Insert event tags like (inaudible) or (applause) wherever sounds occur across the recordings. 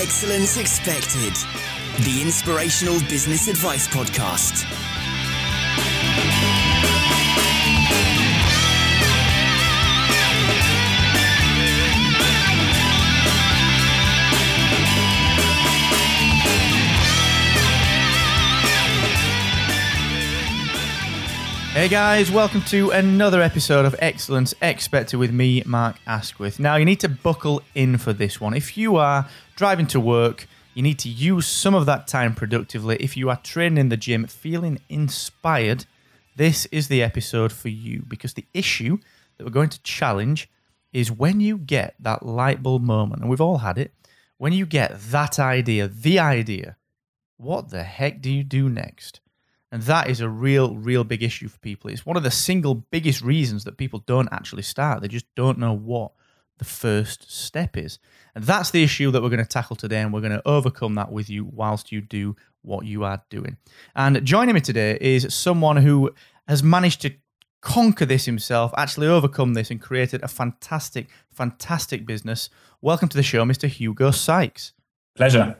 Excellence Expected, the inspirational business advice podcast. Hey guys, welcome to another episode of Excellence Expected with me, Mark Asquith. Now, you need to buckle in for this one. If you are driving to work, you need to use some of that time productively. If you are training in the gym, feeling inspired, this is the episode for you because the issue that we're going to challenge is when you get that light bulb moment, and we've all had it, when you get that idea, the idea, what the heck do you do next? And that is a real, real big issue for people. It's one of the single biggest reasons that people don't actually start. They just don't know what the first step is. And that's the issue that we're going to tackle today. And we're going to overcome that with you whilst you do what you are doing. And joining me today is someone who has managed to conquer this himself, actually overcome this, and created a fantastic, fantastic business. Welcome to the show, Mr. Hugo Sykes. Pleasure.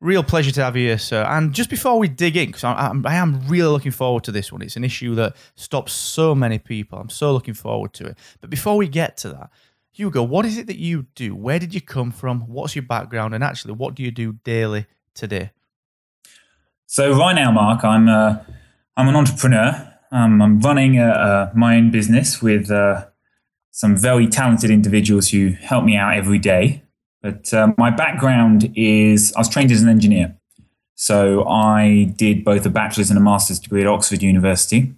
Real pleasure to have you here, sir. And just before we dig in, because I, I, am really looking forward to this one. It's an issue that stops so many people. I'm so looking forward to it. But before we get to that, Hugo, what is it that you do? Where did you come from? What's your background? And actually, what do you do daily today? So right now, Mark, I'm uh, I'm an entrepreneur. Um, I'm running a, a, my own business with uh, some very talented individuals who help me out every day. But uh, my background is I was trained as an engineer. So I did both a bachelor's and a master's degree at Oxford University.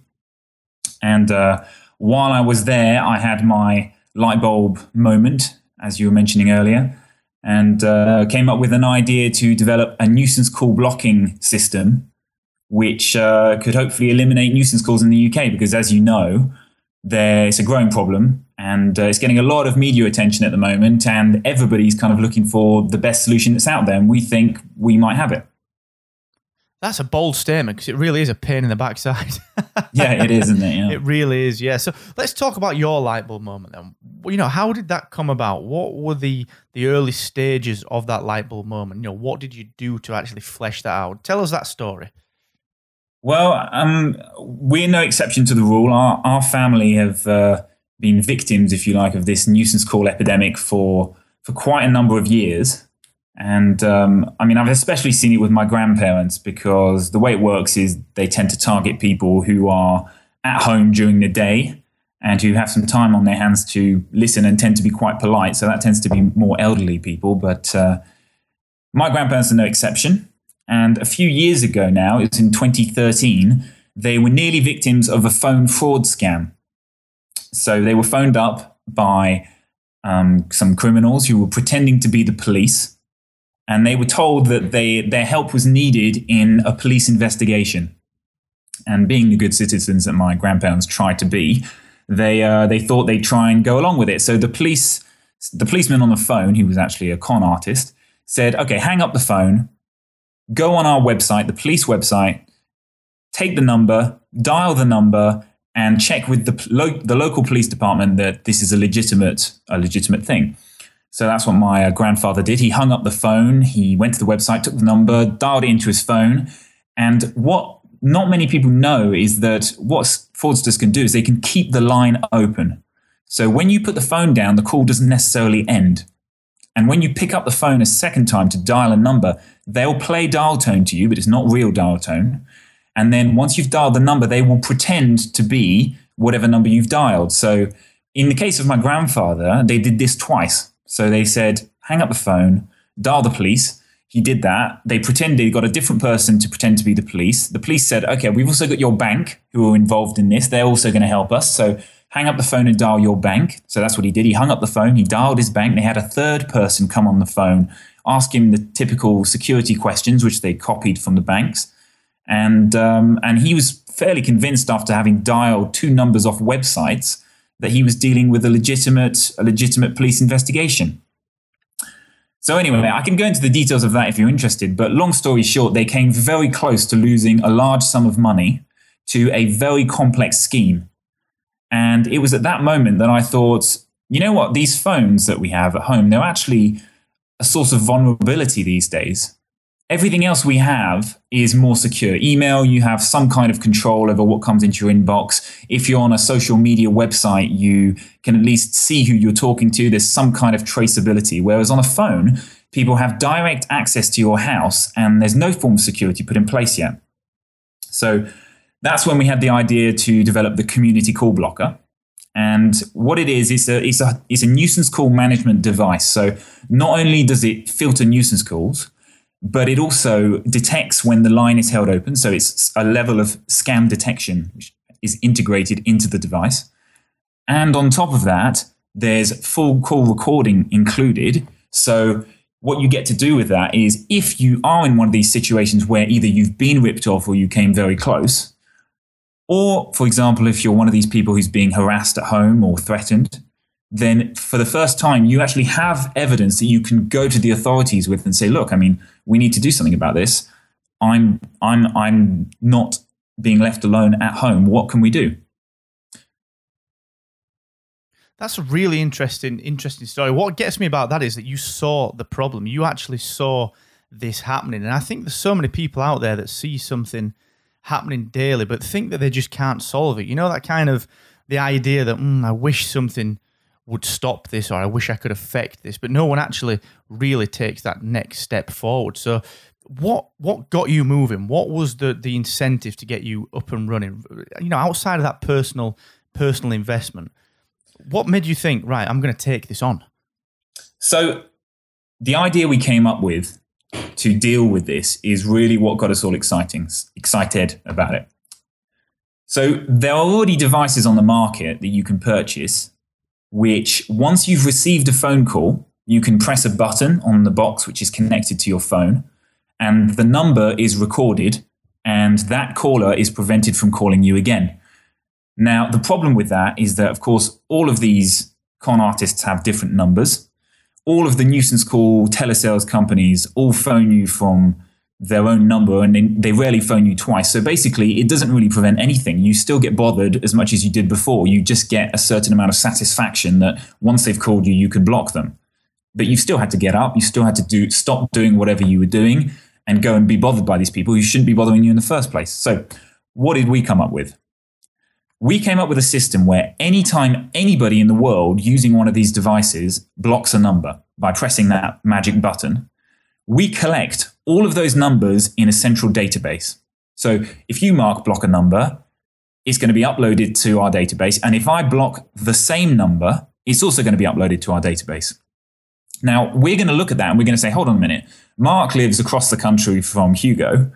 And uh, while I was there, I had my light bulb moment, as you were mentioning earlier, and uh, came up with an idea to develop a nuisance call blocking system, which uh, could hopefully eliminate nuisance calls in the UK. Because as you know, there it's a growing problem and uh, it's getting a lot of media attention at the moment and everybody's kind of looking for the best solution that's out there and we think we might have it that's a bold statement because it really is a pain in the backside. (laughs) yeah, it is, isn't it? Yeah. It really is. Yeah. So let's talk about your light bulb moment then. You know, how did that come about? What were the the early stages of that light bulb moment? You know, what did you do to actually flesh that out? Tell us that story. Well, um, we're no exception to the rule. Our, our family have uh, been victims, if you like, of this nuisance call epidemic for for quite a number of years. And um, I mean, I've especially seen it with my grandparents because the way it works is they tend to target people who are at home during the day and who have some time on their hands to listen and tend to be quite polite. So that tends to be more elderly people. But uh, my grandparents are no exception. And a few years ago now, it was in 2013, they were nearly victims of a phone fraud scam. So they were phoned up by um, some criminals who were pretending to be the police. And they were told that they, their help was needed in a police investigation. And being the good citizens that my grandparents tried to be, they, uh, they thought they'd try and go along with it. So the police, the policeman on the phone, who was actually a con artist, said, okay, hang up the phone, go on our website, the police website, take the number, dial the number, and check with the, lo- the local police department that this is a legitimate a legitimate thing. So that's what my uh, grandfather did. He hung up the phone, he went to the website, took the number, dialed it into his phone, and what not many people know is that what fraudsters can do is they can keep the line open. So when you put the phone down, the call doesn't necessarily end. And when you pick up the phone a second time to dial a number, they'll play dial tone to you, but it's not real dial tone. And then once you've dialed the number, they will pretend to be whatever number you've dialed. So in the case of my grandfather, they did this twice. So they said, hang up the phone, dial the police. He did that. They pretended he got a different person to pretend to be the police. The police said, okay, we've also got your bank who are involved in this. They're also going to help us. So hang up the phone and dial your bank. So that's what he did. He hung up the phone, he dialed his bank. They had a third person come on the phone, ask him the typical security questions, which they copied from the banks. And, um, and he was fairly convinced after having dialed two numbers off websites that he was dealing with a legitimate, a legitimate police investigation. So anyway, I can go into the details of that if you're interested, but long story short, they came very close to losing a large sum of money to a very complex scheme and it was at that moment that I thought, you know what, these phones that we have at home, they're actually a source of vulnerability these days. Everything else we have is more secure. Email, you have some kind of control over what comes into your inbox. If you're on a social media website, you can at least see who you're talking to. There's some kind of traceability. Whereas on a phone, people have direct access to your house and there's no form of security put in place yet. So that's when we had the idea to develop the community call blocker. And what it is, it's a, it's a, it's a nuisance call management device. So not only does it filter nuisance calls, but it also detects when the line is held open. So it's a level of scam detection, which is integrated into the device. And on top of that, there's full call recording included. So what you get to do with that is if you are in one of these situations where either you've been ripped off or you came very close, or for example, if you're one of these people who's being harassed at home or threatened, then for the first time, you actually have evidence that you can go to the authorities with and say, look, I mean, we need to do something about this. I'm, I'm, I'm not being left alone at home. What can we do? That's a really interesting, interesting story. What gets me about that is that you saw the problem. You actually saw this happening. And I think there's so many people out there that see something happening daily, but think that they just can't solve it. You know, that kind of the idea that mm, I wish something would stop this or I wish I could affect this, but no one actually really takes that next step forward. So what what got you moving? What was the the incentive to get you up and running? You know, outside of that personal personal investment, what made you think, right, I'm going to take this on? So the idea we came up with to deal with this is really what got us all exciting, excited about it. So there are already devices on the market that you can purchase which once you've received a phone call, you can press a button on the box which is connected to your phone, and the number is recorded, and that caller is prevented from calling you again. Now, the problem with that is that, of course, all of these con artists have different numbers. All of the nuisance call telesales companies all phone you from their own number and they, rarely phone you twice. So basically, it doesn't really prevent anything. You still get bothered as much as you did before. You just get a certain amount of satisfaction that once they've called you, you can block them. But you've still had to get up. You still had to do stop doing whatever you were doing and go and be bothered by these people who shouldn't be bothering you in the first place. So, what did we come up with? We came up with a system where anytime anybody in the world using one of these devices blocks a number by pressing that magic button, we collect all of those numbers in a central database. So if you mark block a number, it's going to be uploaded to our database. And if I block the same number, it's also going to be uploaded to our database. Now, we're going to look at that and we're going to say, hold on a minute. Mark lives across the country from Hugo,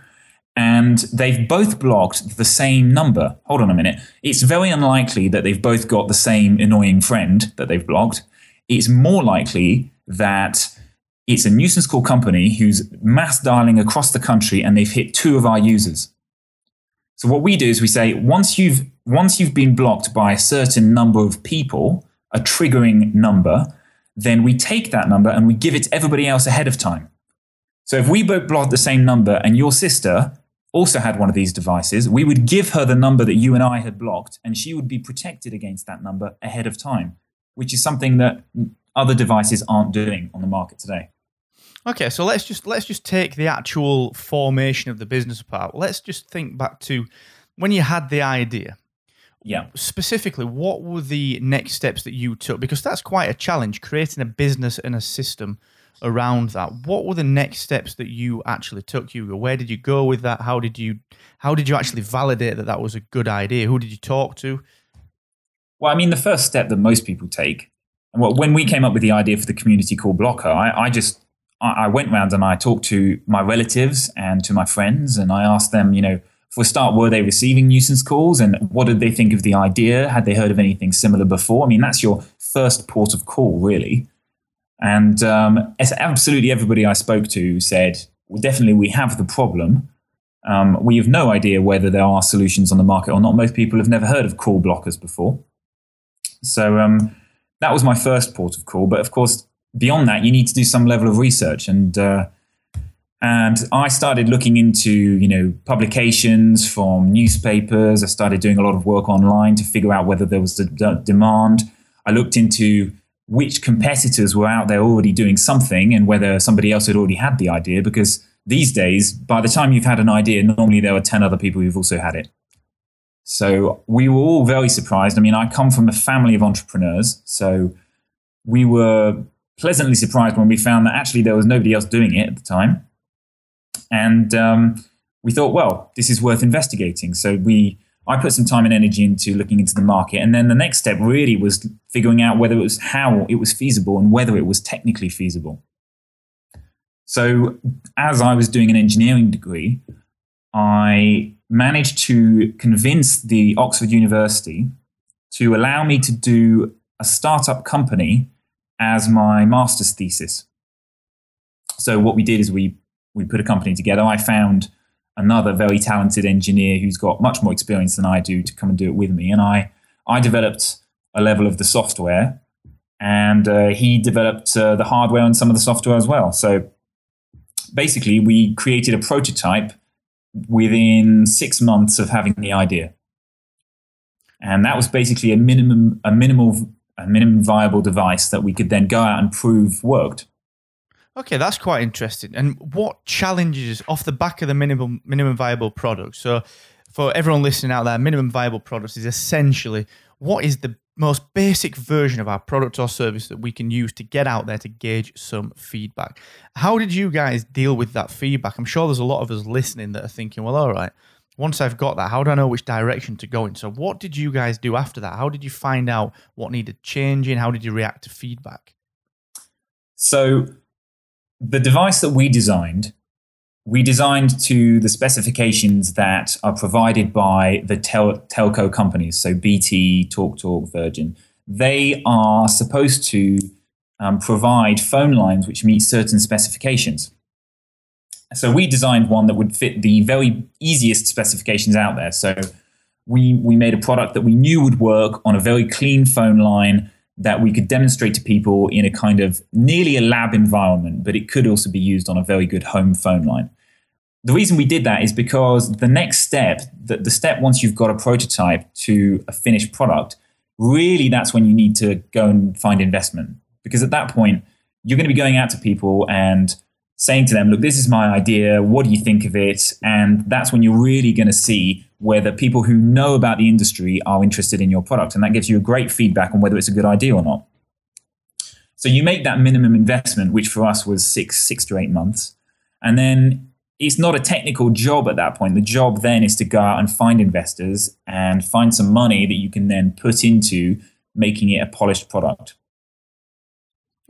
and they've both blocked the same number. Hold on a minute. It's very unlikely that they've both got the same annoying friend that they've blocked. It's more likely that it's a nuisance call company who's mass dialing across the country and they've hit two of our users. So what we do is we say once you've once you've been blocked by a certain number of people, a triggering number, then we take that number and we give it to everybody else ahead of time. So if we both block the same number and your sister also had one of these devices, we would give her the number that you and I had blocked and she would be protected against that number ahead of time, which is something that other devices aren't doing on the market today. Okay, so let's just let's just take the actual formation of the business apart. Let's just think back to when you had the idea. Yeah. Specifically, what were the next steps that you took? Because that's quite a challenge, creating a business and a system around that. What were the next steps that you actually took, Hugo? Where did you go with that? How did you how did you actually validate that that was a good idea? Who did you talk to? Well, I mean, the first step that most people take, and when we came up with the idea for the community call blocker, I, I just I, went round and I talked to my relatives and to my friends, and I asked them, you know, for a start, were they receiving nuisance calls, and what did they think of the idea? Had they heard of anything similar before? I mean, that's your first port of call, really. And um, absolutely everybody I spoke to said, well, definitely we have the problem. Um, we have no idea whether there are solutions on the market or not. Most people have never heard of call blockers before. So um, that was my first port of call. But of course, beyond that, you need to do some level of research. And uh, and I started looking into you know publications from newspapers. I started doing a lot of work online to figure out whether there was a d- demand. I looked into which competitors were out there already doing something and whether somebody else had already had the idea. Because these days, by the time you've had an idea, normally there are 10 other people who've also had it. So we were all very surprised. I mean, I come from a family of entrepreneurs. So we were pleasantly surprised when we found that actually there was nobody else doing it at the time. And um, we thought, well, this is worth investigating. So we, I put some time and energy into looking into the market, and then the next step really was figuring out whether it was how it was feasible and whether it was technically feasible. So as I was doing an engineering degree, I managed to convince the Oxford University to allow me to do a startup company as my master's thesis. So what we did is we we put a company together. I found another very talented engineer who's got much more experience than I do to come and do it with me, and I I developed a level of the software, and uh, he developed uh, the hardware and some of the software as well. So basically, we created a prototype within six months of having the idea, and that was basically a minimum a minimal a minimum viable device that we could then go out and prove worked. Okay, that's quite interesting. And what challenges off the back of the minimum minimum viable product? So, for everyone listening out there, minimum viable products is essentially what is the most basic version of our product or service that we can use to get out there to gauge some feedback. How did you guys deal with that feedback? I'm sure there's a lot of us listening that are thinking, well, all right, once I've got that, how do I know which direction to go in? So, what did you guys do after that? How did you find out what needed changing? How did you react to feedback? So, the device that we designed, we designed to the specifications that are provided by the tel- telco companies, so BT, TalkTalk, Virgin. They are supposed to um, provide phone lines which meet certain specifications. So we designed one that would fit the very easiest specifications out there. So we we made a product that we knew would work on a very clean phone line that we could demonstrate to people in a kind of nearly a lab environment, but it could also be used on a very good home phone line. The reason we did that is because the next step, the, the step once you've got a prototype to a finished product, really that's when you need to go and find investment. Because at that point, you're going to be going out to people and saying to them, look, this is my idea. What do you think of it? And that's when you're really going to see whether people who know about the industry are interested in your product. And that gives you a great feedback on whether it's a good idea or not. So you make that minimum investment, which for us was six, six to eight months. And then it's not a technical job at that point. The job then is to go out and find investors and find some money that you can then put into making it a polished product.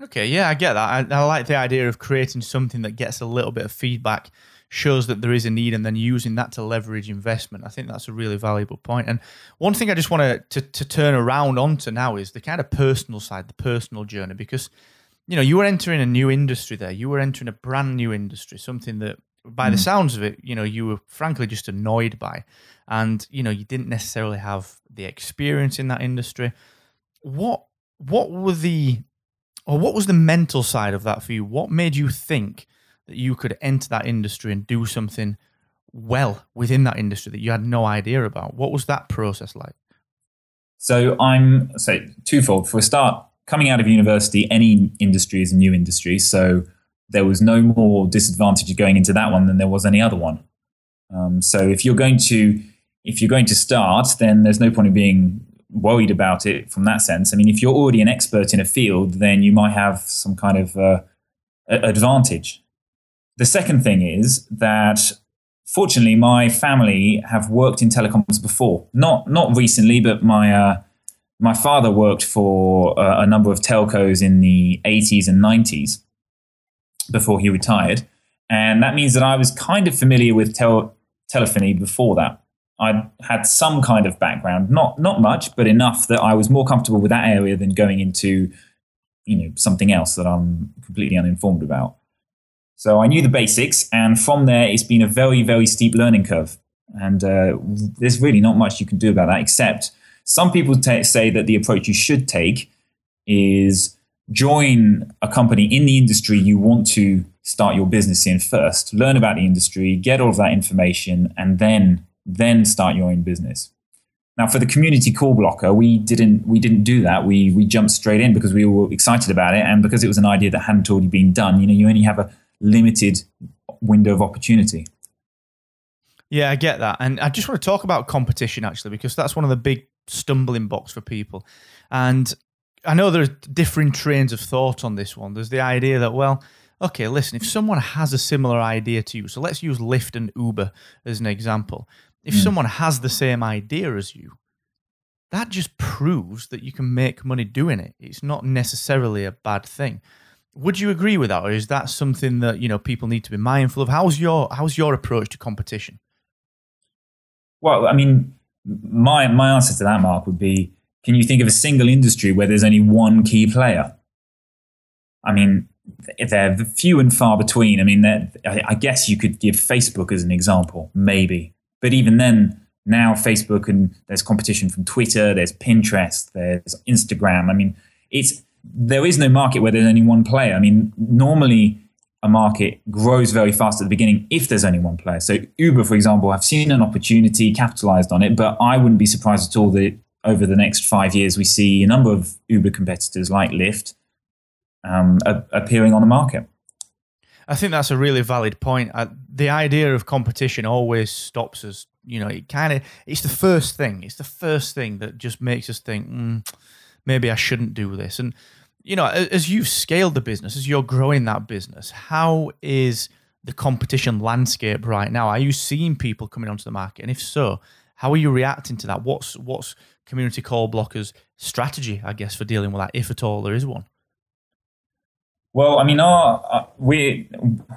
Okay, yeah, I get that. I, I like the idea of creating something that gets a little bit of feedback shows that there is a need and then using that to leverage investment. I think that's a really valuable point. And one thing I just want to, to turn around onto now is the kind of personal side, the personal journey, because you know you were entering a new industry there. You were entering a brand new industry, something that by mm. the sounds of it, you know, you were frankly just annoyed by, and you know you didn't necessarily have the experience in that industry. What what were the or what was the mental side of that for you? What made you think that you could enter that industry and do something well within that industry that you had no idea about? What was that process like? So I'm say twofold. For a start, coming out of university, any industry is a new industry. So there was no more disadvantage going into that one than there was any other one. Um, so if you're going to if you're going to start, then there's no point in being worried about it from that sense. I mean, if you're already an expert in a field, then you might have some kind of uh, advantage. The second thing is that fortunately, my family have worked in telecoms before. Not not recently, but my uh, my father worked for uh, a number of telcos in the 80s and 90s before he retired, and that means that I was kind of familiar with tel- telephony before that. I had some kind of background, not not much, but enough that I was more comfortable with that area than going into you know something else that I'm completely uninformed about. So I knew the basics, and from there, it's been a very, very steep learning curve. And uh, there's really not much you can do about that, except some people t- say that the approach you should take is join a company in the industry you want to start your business in first, learn about the industry, get all of that information, and then then start your own business. Now, for the community call blocker, we didn't we didn't do that. We we jumped straight in because we were excited about it, and because it was an idea that hadn't already been done. You know, you only have a limited window of opportunity. Yeah, I get that, and I just want to talk about competition actually because that's one of the big stumbling blocks for people. And I know there's differing trains of thought on this one. There's the idea that well, okay, listen, if someone has a similar idea to you, so let's use Lyft and Uber as an example. If mm. someone has the same idea as you, that just proves that you can make money doing it. It's not necessarily a bad thing. Would you agree with that, or is that something that you know people need to be mindful of? How's your how's your approach to competition? Well, I mean, my my answer to that, Mark, would be: Can you think of a single industry where there's only one key player? I mean, they're few and far between. I mean, I guess you could give Facebook as an example, maybe. But even then, now Facebook and there's competition from Twitter, there's Pinterest, there's Instagram. I mean, it's there is no market where there's only one player. I mean, normally a market grows very fast at the beginning if there's only one player. So Uber, for example, I've seen an opportunity, capitalized on it, but I wouldn't be surprised at all that over the next five years we see a number of Uber competitors like Lyft um, appearing on the market. I think that's a really valid point. Uh, the idea of competition always stops us. You know, it kind of it's the first thing. It's the first thing that just makes us think, mm, maybe I shouldn't do this. And you know, as you've scaled the business, as you're growing that business, how is the competition landscape right now? Are you seeing people coming onto the market? And if so, how are you reacting to that? What's what's community call blockers strategy, I guess, for dealing with that, if at all there is one? Well, I mean, our, uh, we're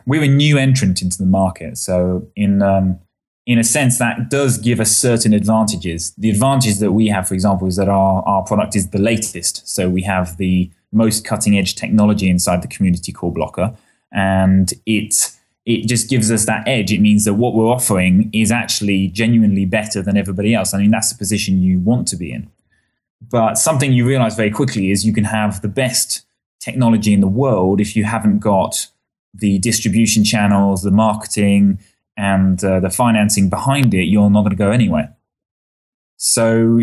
we're a new entrant into the market, so in um, in a sense that does give us certain advantages. The advantage that we have, for example, is that our our product is the latest, so we have the most cutting edge technology inside the community call blocker, and it it just gives us that edge. It means that what we're offering is actually genuinely better than everybody else. I mean, that's the position you want to be in. But something you realize very quickly is you can have the best technology in the world if you haven't got the distribution channels, the marketing, and uh, the financing behind it, you're not going to go anywhere. So,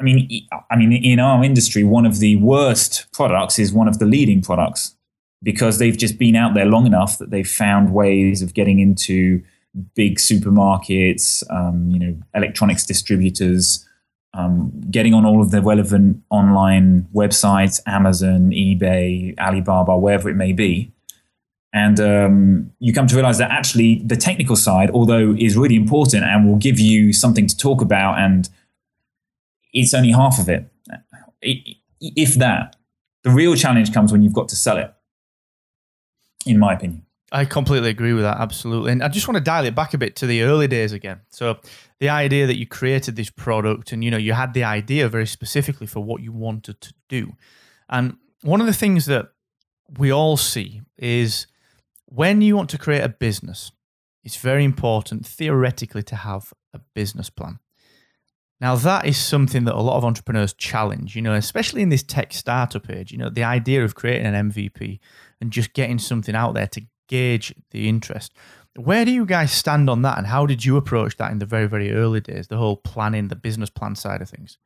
I mean, I mean, in our industry, one of the worst products is one of the leading products because they've just been out there long enough that they've found ways of getting into big supermarkets, um, you know, electronics distributors, um, getting on all of the relevant online websites, Amazon, eBay, Alibaba, wherever it may be. And um, you come to realize that actually the technical side, although is really important and will give you something to talk about, and it's only half of it, if that. The real challenge comes when you've got to sell it, in my opinion. I completely agree with that, absolutely. And I just want to dial it back a bit to the early days again. So the idea that you created this product and you know you had the idea very specifically for what you wanted to do. And one of the things that we all see is when you want to create a business, it's very important theoretically to have a business plan. Now that is something that a lot of entrepreneurs challenge, you know, especially in this tech startup age, you know, the idea of creating an MVP and just getting something out there to gauge the interest. Where do you guys stand on that, and how did you approach that in the very, very early days? The whole planning, the business plan side of things.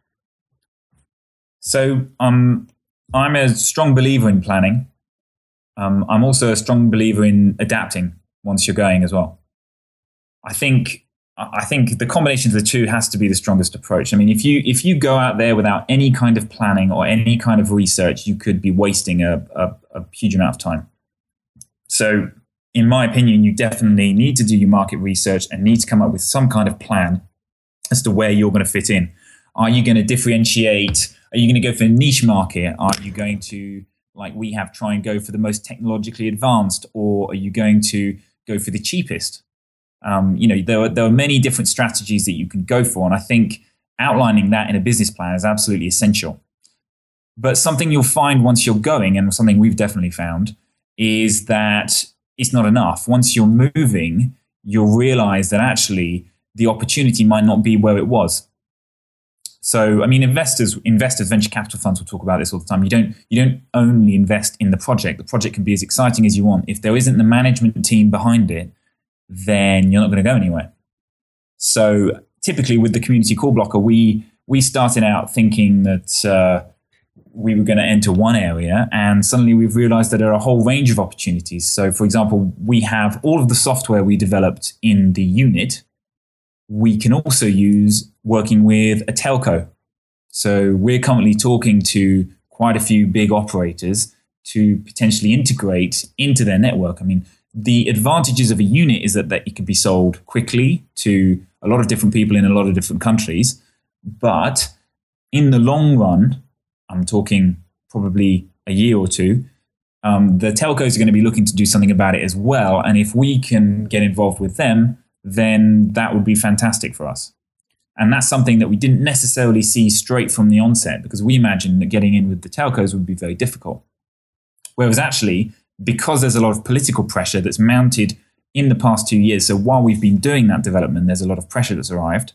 So, um, I'm a strong believer in planning. Um, I'm also a strong believer in adapting once you're going as well. I think I think the combination of the two has to be the strongest approach. I mean, if you if you go out there without any kind of planning or any kind of research, you could be wasting a, a, a huge amount of time. So, in my opinion, you definitely need to do your market research and need to come up with some kind of plan as to where you're going to fit in. Are you going to differentiate? Are you going to go for a niche market? Are you going to, like we have, try and go for the most technologically advanced? Or are you going to go for the cheapest? Um, you know, there are, there are many different strategies that you can go for. And I think outlining that in a business plan is absolutely essential. But something you'll find once you're going, and something we've definitely found, is that it's not enough. Once you're moving, you'll realize that actually the opportunity might not be where it was. So, I mean, investors, investors, venture capital funds will talk about this all the time. You don't, you don't only invest in the project. The project can be as exciting as you want. If there isn't the management team behind it, then you're not going to go anywhere. So, typically with the community call blocker, we we started out thinking that uh, we were going to enter one area, and suddenly we've realized that there are a whole range of opportunities. So, for example, we have all of the software we developed in the unit. We can also use working with a telco. So, we're currently talking to quite a few big operators to potentially integrate into their network. I mean, the advantages of a unit is that, that it can be sold quickly to a lot of different people in a lot of different countries. But in the long run, I'm talking probably a year or two, um, the telcos are going to be looking to do something about it as well. And if we can get involved with them, then that would be fantastic for us. And that's something that we didn't necessarily see straight from the onset because we imagined that getting in with the telcos would be very difficult. Whereas actually, because there's a lot of political pressure that's mounted in the past two years, so while we've been doing that development, there's a lot of pressure that's arrived,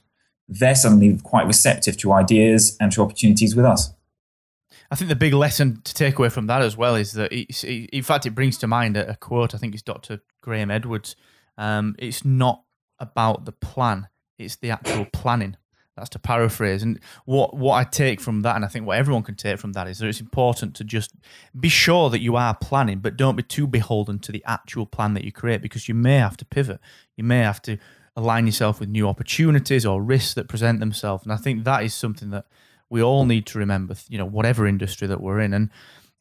they're suddenly quite receptive to ideas and to opportunities with us. I think the big lesson to take away from that as well is that, it's, in fact, it brings to mind a, quote. I think it's Dr. Graham Edwards. Um, it's not about the plan; it's the actual planning. That's to paraphrase. And what what I take from that, and I think what everyone can take from that, is that it's important to just be sure that you are planning, but don't be too beholden to the actual plan that you create because you may have to pivot. You may have to align yourself with new opportunities or risks that present themselves. And I think that is something that we all need to remember, you know, whatever industry that we're in. And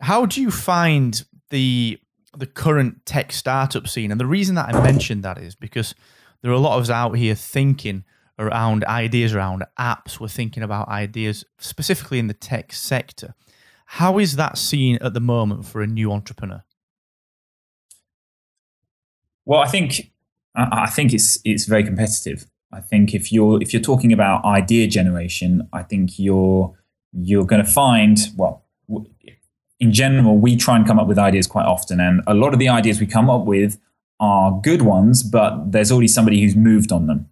how do you find the the current tech startup scene? And the reason that I mentioned that is because there are a lot of us out here thinking around ideas around apps. We're thinking about ideas specifically in the tech sector. How is that seen at the moment for a new entrepreneur? Well, I think I think it's it's very competitive. I think if you're if you're talking about idea generation, I think you're you're going to find well, in general, we try and come up with ideas quite often, and a lot of the ideas we come up with are good ones, but there's already somebody who's moved on them,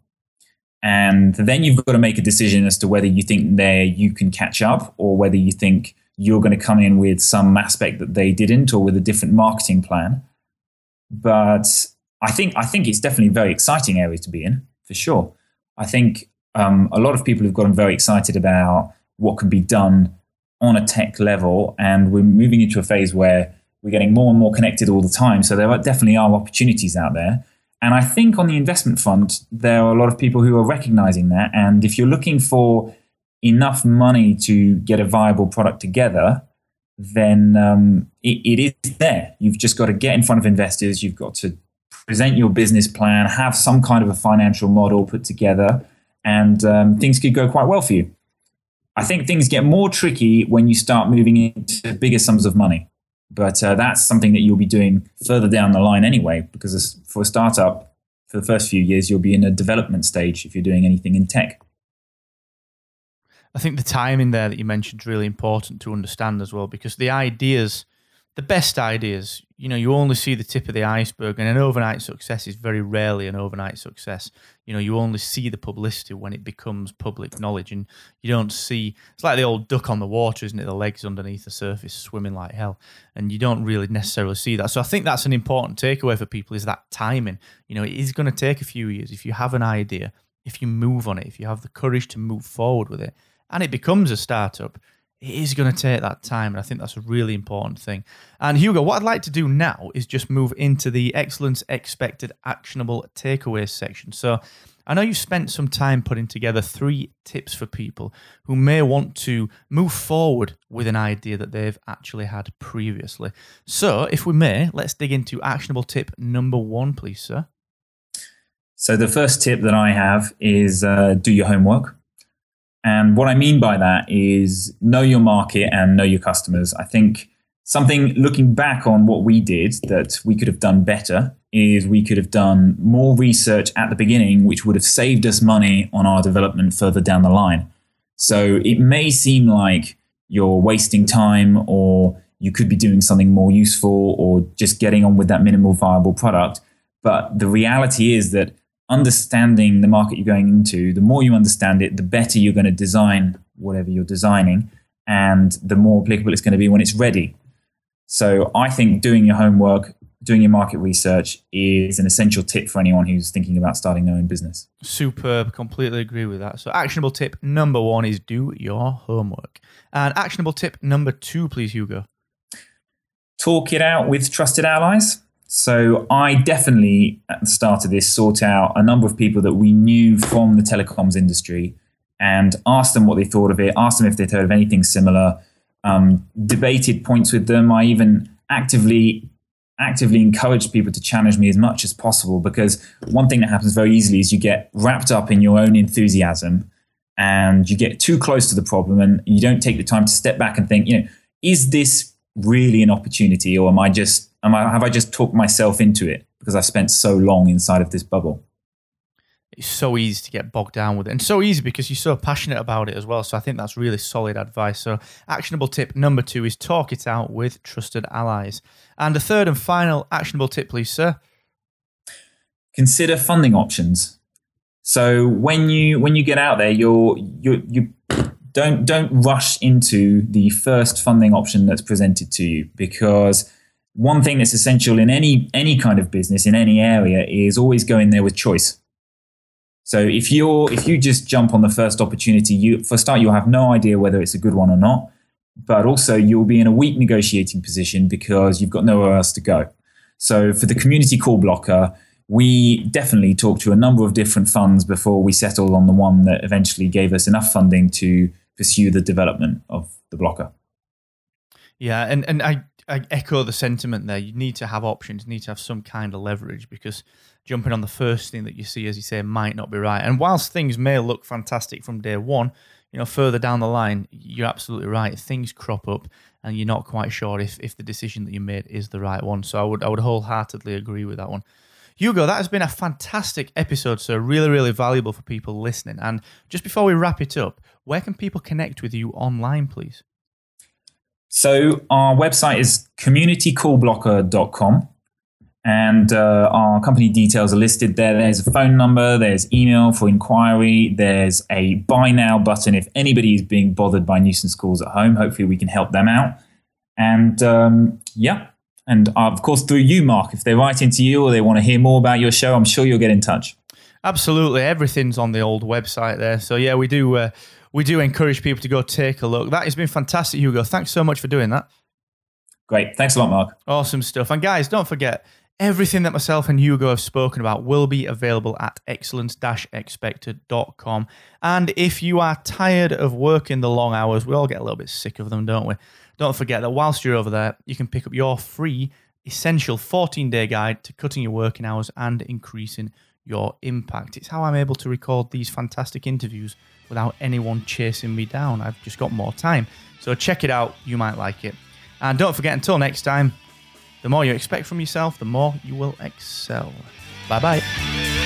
and then you've got to make a decision as to whether you think there you can catch up, or whether you think you're going to come in with some aspect that they didn't, or with a different marketing plan. But I think I think it's definitely a very exciting area to be in for sure. I think um, a lot of people have gotten very excited about what can be done on a tech level, and we're moving into a phase where we're getting more and more connected all the time. So there are, definitely are opportunities out there. And I think on the investment front, there are a lot of people who are recognizing that. And if you're looking for enough money to get a viable product together, then um, it, it is there. You've just got to get in front of investors. You've got to present your business plan, have some kind of a financial model put together, and um, things could go quite well for you. I think things get more tricky when you start moving into bigger sums of money. But uh, that's something that you'll be doing further down the line anyway, because for a startup, for the first few years, you'll be in a development stage if you're doing anything in tech. I think the timing there that you mentioned is really important to understand as well, because the ideas the best ideas, you know, you only see the tip of the iceberg, and an overnight success is very rarely an overnight success. You know, you only see the publicity when it becomes public knowledge, and you don't see. It's like the old duck on the water, isn't it? The legs underneath the surface swimming like hell, and you don't really necessarily see that. So I think that's an important takeaway for people: is that timing. You know, it is going to take a few years. If you have an idea, if you move on it, if you have the courage to move forward with it, and it becomes a startup it is going to take that time. And I think that's a really important thing. And Hugo, what I'd like to do now is just move into the excellence expected actionable takeaways section. So I know you spent some time putting together three tips for people who may want to move forward with an idea that they've actually had previously. So if we may, let's dig into actionable tip number one, please, sir. So the first tip that I have is uh, do your homework. And what I mean by that is know your market and know your customers. I think something looking back on what we did that we could have done better is we could have done more research at the beginning, which would have saved us money on our development further down the line. So it may seem like you're wasting time or you could be doing something more useful or just getting on with that minimal viable product. But the reality is that understanding the market you're going into, the more you understand it, the better you're going to design whatever you're designing, and the more applicable it's going to be when it's ready. So I think doing your homework doing your market research is an essential tip for anyone who's thinking about starting their own business. Superb. Completely agree with that. So, actionable tip number one is do your homework. And actionable tip number two, please, Hugo. Talk it out with trusted allies. So, I definitely, at the start of this, sought out a number of people that we knew from the telecoms industry and asked them what they thought of it, asked them if they'd heard of anything similar, um, debated points with them. I even actively actively encouraged people to challenge me as much as possible because one thing that happens very easily is you get wrapped up in your own enthusiasm and you get too close to the problem and you don't take the time to step back and think, you know, is this really an opportunity or am I just am I have I just talked myself into it because I've spent so long inside of this bubble? it's so easy to get bogged down with it and so easy because you're so passionate about it as well so i think that's really solid advice. So actionable tip number two is talk it out with trusted allies. And the third and final actionable tip please sir. Consider funding options. So when you when you get out there you're you you don't don't rush into the first funding option that's presented to you because one thing that's essential in any any kind of business in any area is always go in there with choice so if you're if you just jump on the first opportunity, you for start you'll have no idea whether it's a good one or not. But also you'll be in a weak negotiating position because you've got nowhere else to go. So for the community call blocker, we definitely talked to a number of different funds before we settled on the one that eventually gave us enough funding to pursue the development of the blocker. Yeah, and, and I, I echo the sentiment there. You need to have options, you need to have some kind of leverage because jumping on the first thing that you see, as you say, might not be right. And whilst things may look fantastic from day one, you know, further down the line, you're absolutely right. Things crop up, and you're not quite sure if, if the decision that you made is the right one. So I would I would wholeheartedly agree with that one. Hugo, that has been a fantastic episode, so really, really valuable for people listening. And just before we wrap it up, where can people connect with you online, please? So our website is communitycallblocker.com and uh, our company details are listed there. There's a phone number, there's email for inquiry, there's a buy now button if anybody is being bothered by nuisance calls at home. Hopefully, we can help them out. And um, yeah, and uh, of course, through you, Mark, if they write into you or they want to hear more about your show, I'm sure you'll get in touch. Absolutely, everything's on the old website there. So yeah, we do uh, we do encourage people to go take a look. That has been fantastic, Hugo. Thanks so much for doing that. Great, thanks a lot, Mark. Awesome stuff. And guys, don't forget Everything that myself and Hugo have spoken about will be available at excellence-expected.com. And if you are tired of working the long hours, we all get a little bit sick of them, don't we? Don't forget that whilst you're over there, you can pick up your free essential 14-day guide to cutting your working hours and increasing your impact. It's how I'm able to record these fantastic interviews without anyone chasing me down. I've just got more time. So check it out. You might like it. And don't forget, until next time, the more you expect from yourself, the more you will excel. Bye bye.